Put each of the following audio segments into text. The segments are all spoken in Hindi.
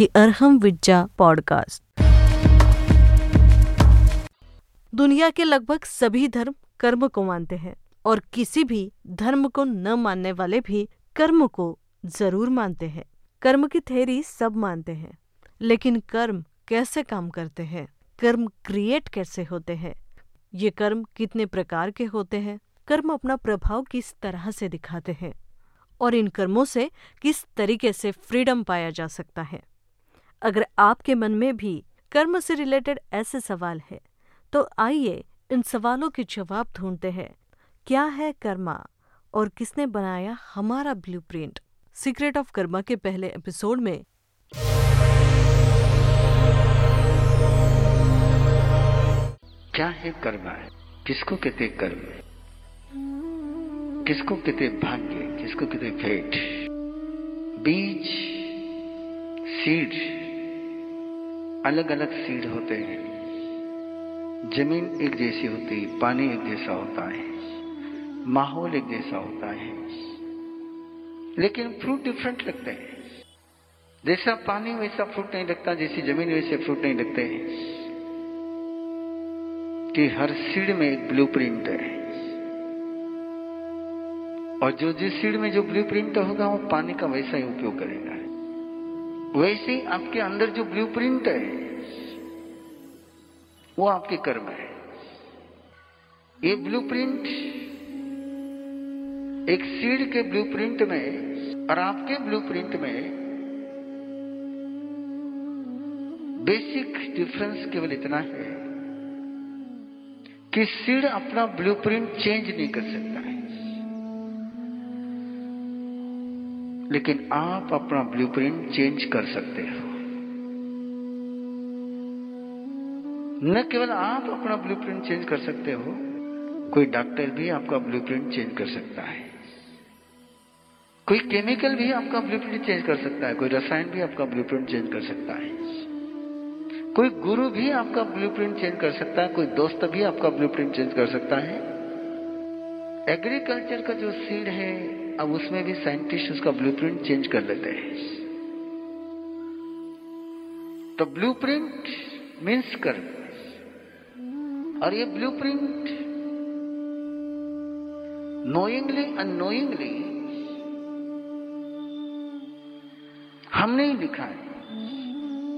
The Arham विज्जा podcast. दुनिया के लगभग सभी धर्म कर्म को मानते हैं और किसी भी धर्म को न मानने वाले भी कर्म को ज़रूर मानते हैं। कर्म की थेरी सब मानते हैं, लेकिन कर्म कैसे काम करते हैं? कर्म क्रिएट कैसे होते हैं? ये कर्म कितने प्रकार के होते हैं? कर्म अपना प्रभाव किस तरह से दिखाते हैं? और इन कर्मों से किस तरीके से फ्रीडम पाया जा सकता है? अगर आपके मन में भी कर्म से रिलेटेड ऐसे सवाल है तो आइए इन सवालों के जवाब ढूंढते हैं। क्या है कर्मा और किसने बनाया हमारा ब्लूप्रिंट सीक्रेट ऑफ़ कर्मा के पहले एपिसोड में। क्या है कर्मा? है किसको कहते कर्म? किसको कहते भाग्य? किसको कहते फेट बीज सीड अलग अलग सीड होते हैं। ज़मीन एक जैसी होती है पानी एक जैसा होता है। माहौल एक जैसा होता है। लेकिन फ्रूट डिफरेंट लगते हैं। जैसा पानी वैसा फ्रूट नहीं लगता, जैसी ज़मीन वैसे फ्रूट नहीं लगते हैं। कि हर सीड में एक ब्लूप्रिंट है। और जो जिस सीड में जो ब्लूप्रिंट होगा, वो पानी का वैसा ही उपयोग करेगा। वैसे आपके अंदर जो ब्लूप्रिंट है, वो आपके कर्म है। ये ब्लूप्रिंट एक सीड के ब्लूप्रिंट में और आपके ब्लूप्रिंट में बेसिक डिफरेंस केवल इतना है कि सीड अपना ब्लूप्रिंट चेंज नहीं कर सकता है। लेकिन आप अपना ब्लूप्रिंट चेंज कर सकते हो। न केवल आप अपना ब्लूप्रिंट चेंज कर सकते हो, कोई डॉक्टर भी आपका ब्लूप्रिंट चेंज कर सकता है। कोई केमिकल भी आपका ब्लूप्रिंट चेंज कर सकता है, कोई रसायन भी आपका ब्लूप्रिंट चेंज कर सकता है। कोई गुरु भी आपका ब्लूप्रिंट चेंज कर सकता है, कोई दोस्त भी आपका ब्लूप्रिंट चेंज कर सकता है। एग्रीकल्चर का जो सीड है अब उसमें भी साइंटिस्ट उसका ब्लूप्रिंट चेंज कर लेते हैं। तो ब्लूप्रिंट मीन्स कर और ये ब्लूप्रिंट नोइंगली अनोइंगली हमने ही लिखा है।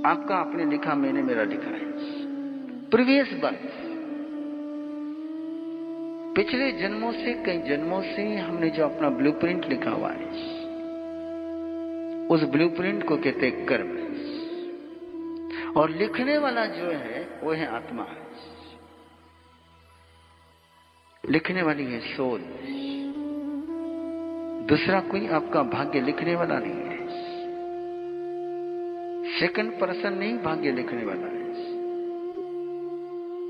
आपका आपने लिखा, मैंने मेरा लिखा है। प्रीवियस बर्थ पिछले जन्मों से, कई जन्मों से हमने जो अपना ब्लूप्रिंट लिखा हुआ है, उस ब्लूप्रिंट को कहते कर्म। और लिखने वाला जो है, वो है आत्मा। लिखने वाली है सोल। दूसरा कोई आपका भाग्य लिखने वाला नहीं है। सेकंड पर्सन नहीं, भाग्य लिखने वाला है।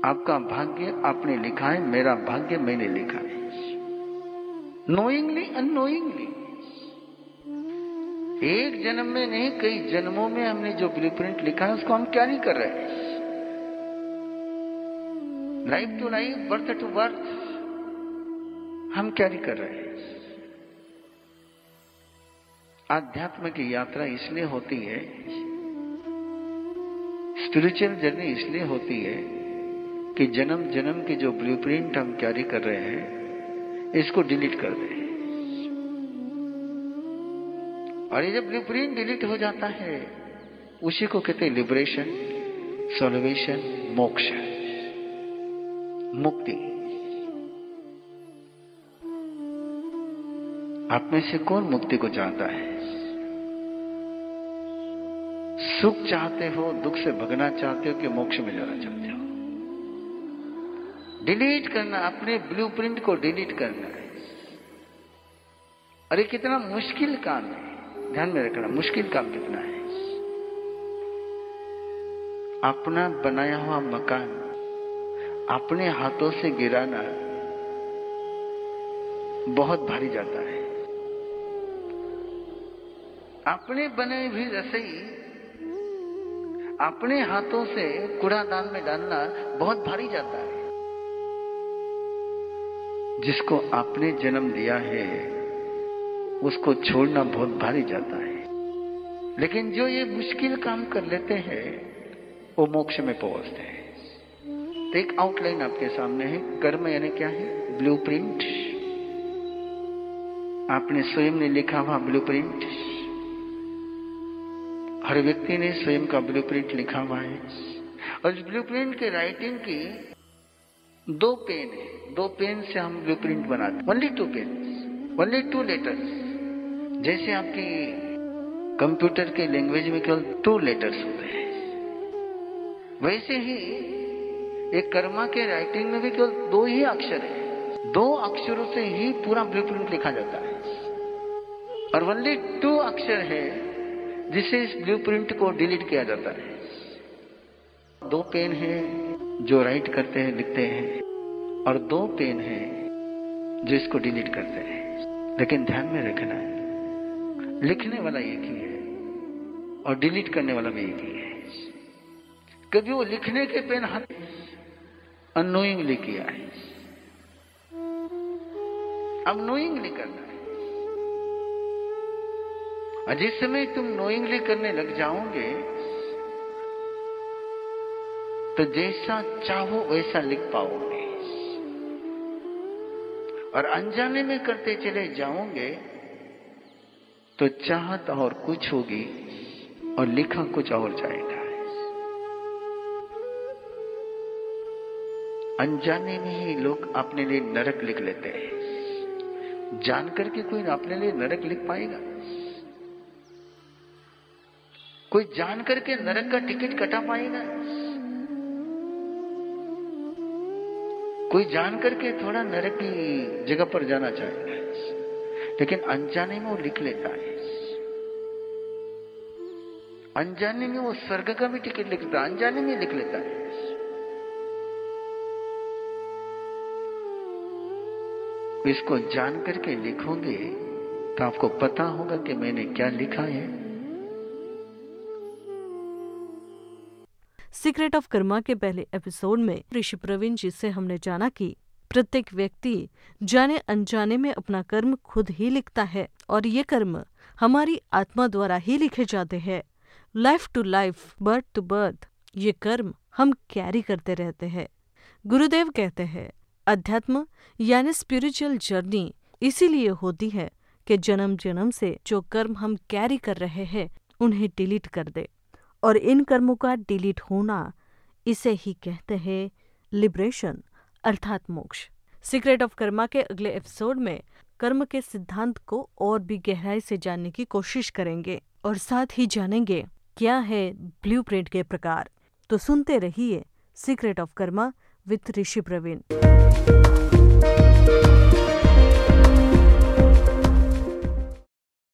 आपका भाग्य आपने लिखा है, मेरा भाग्य मैंने लिखा है। नोइंगली अनोइंगली एक जन्म में नहीं, कई जन्मों में हमने जो ब्लूप्रिंट लिखा है, उसको हम क्या नहीं कर रहे? हैं life to life birth to birth हम क्या नहीं कर रहे? हैं आध्यात्म की यात्रा इसलिए होती है स्पिरिचुअल जर्नी इसलिए होती है कि जन्म जन्म के जो ब्लूप्रिंट हम कैरी कर रहे हैं, इसको डिलीट कर दें। और ये जब ब्लूप्रिंट डिलीट हो जाता है, उसी को कहते हैं लिबरेशन सोल्वेशन मोक्ष, मुक्ति। आप में से कौन मुक्ति को चाहता है? सुख चाहते हो, दुख से भगना चाहते हो कि मोक्ष में जाना चाहते हो? डिलीट करना, अपने ब्लूप्रिंट को डिलीट करना। है अरे, कितना मुश्किल काम है। ध्यान में रखना, मुश्किल काम कितना है। अपना बनाया हुआ मकान, अपने हाथों से गिराना बहुत भारी जाता है। अपने बने हुई रसोई, अपने हाथों से कूड़ादान में डालना बहुत भारी जाता है। जिसको आपने जन्म दिया है, उसको छोड़ना बहुत भारी जाता है। लेकिन जो ये मुश्किल काम कर लेते हैं, वो मोक्ष में पहुँचते हैं। तो एक आउटलाइन आपके सामने है। कर्म यानी क्या है? ब्लूप्रिंट आपने स्वयं ने लिखा हुआ ब्लूप्रिंट हर व्यक्ति ने स्वयं का ब्लूप्रिंट लिखा हुआ है। और इस ब्लूप्रिंट के राइटिंग की दो पेन है। दो पेन से हम ब्लू प्रिंट बनाते only two pen only two letters जैसे आपकी कंप्यूटर के लैंग्वेज में केवल टू लेटर्स होते हैं। वैसे ही एक कर्मा के राइटिंग में भी केवल दो ही अक्षर है। दो अक्षरों से ही पूरा ब्लू प्रिंट लिखा जाता है। और ओनली टू अक्षर है, जिसे इस ब्लू प्रिंट को डिलीट किया जाता है। दो पेन है जो राइट करते हैं, लिखते हैं, और दो पेन है जो इसको डिलीट करते हैं। लेकिन ध्यान में रखना है, लिखने वाला एक ही है और डिलीट करने वाला भी एक ही है। कभी वो लिखने के पेन हाथ अनोइंगली किया है। अब नोइंगली करना है। और जिस समय तुम नोइंगली करने लग जाओगे तो जैसा चाहो वैसा लिख पाओगे। और अनजाने में करते चले जाओगे तो चाहत और कुछ होगी और लिखा कुछ और जाएगा। अनजाने में ही लोग अपने लिए नरक लिख लेते हैं। जानकर के कोई अपने लिए नरक लिख पाएगा? कोई जानकर के नरक का टिकट कटा पाएगा? कोई जान करके थोड़ा नरक की जगह पर जाना चाहेगा लेकिन अनजाने में वो लिख लेता है। अनजाने में वो स्वर्ग का भी टिकट लिखता है, अनजाने में लिख लेता है। इसको जान करके लिखोगे तो आपको पता होगा कि मैंने क्या लिखा है। सीक्रेट ऑफ़ कर्मा के पहले एपिसोड में ऋषि प्रवीण जी से हमने जाना कि प्रत्येक व्यक्ति जाने अनजाने में अपना कर्म खुद ही लिखता है और ये कर्म हमारी आत्मा द्वारा ही लिखे जाते हैं। Life to life birth to birth ये कर्म हम कैरी करते रहते हैं। गुरुदेव कहते हैं, अध्यात्म यानी स्पिरिचुअल जर्नी इसीलिए होती है कि जन्म जन्म से जो कर्म हम कैरी कर रहे हैं, उन्हें डिलीट कर दे। और इन कर्मों का डिलीट होना, इसे ही कहते हैं लिबरेशन, अर्थात मोक्ष। सीक्रेट ऑफ़ कर्मा के अगले एपिसोड में कर्म के सिद्धांत को और भी गहराई से जानने की कोशिश करेंगे और साथ ही जानेंगे क्या है ब्लूप्रिंट के प्रकार। तो सुनते रहिए secret of karma with Rishi Praveen.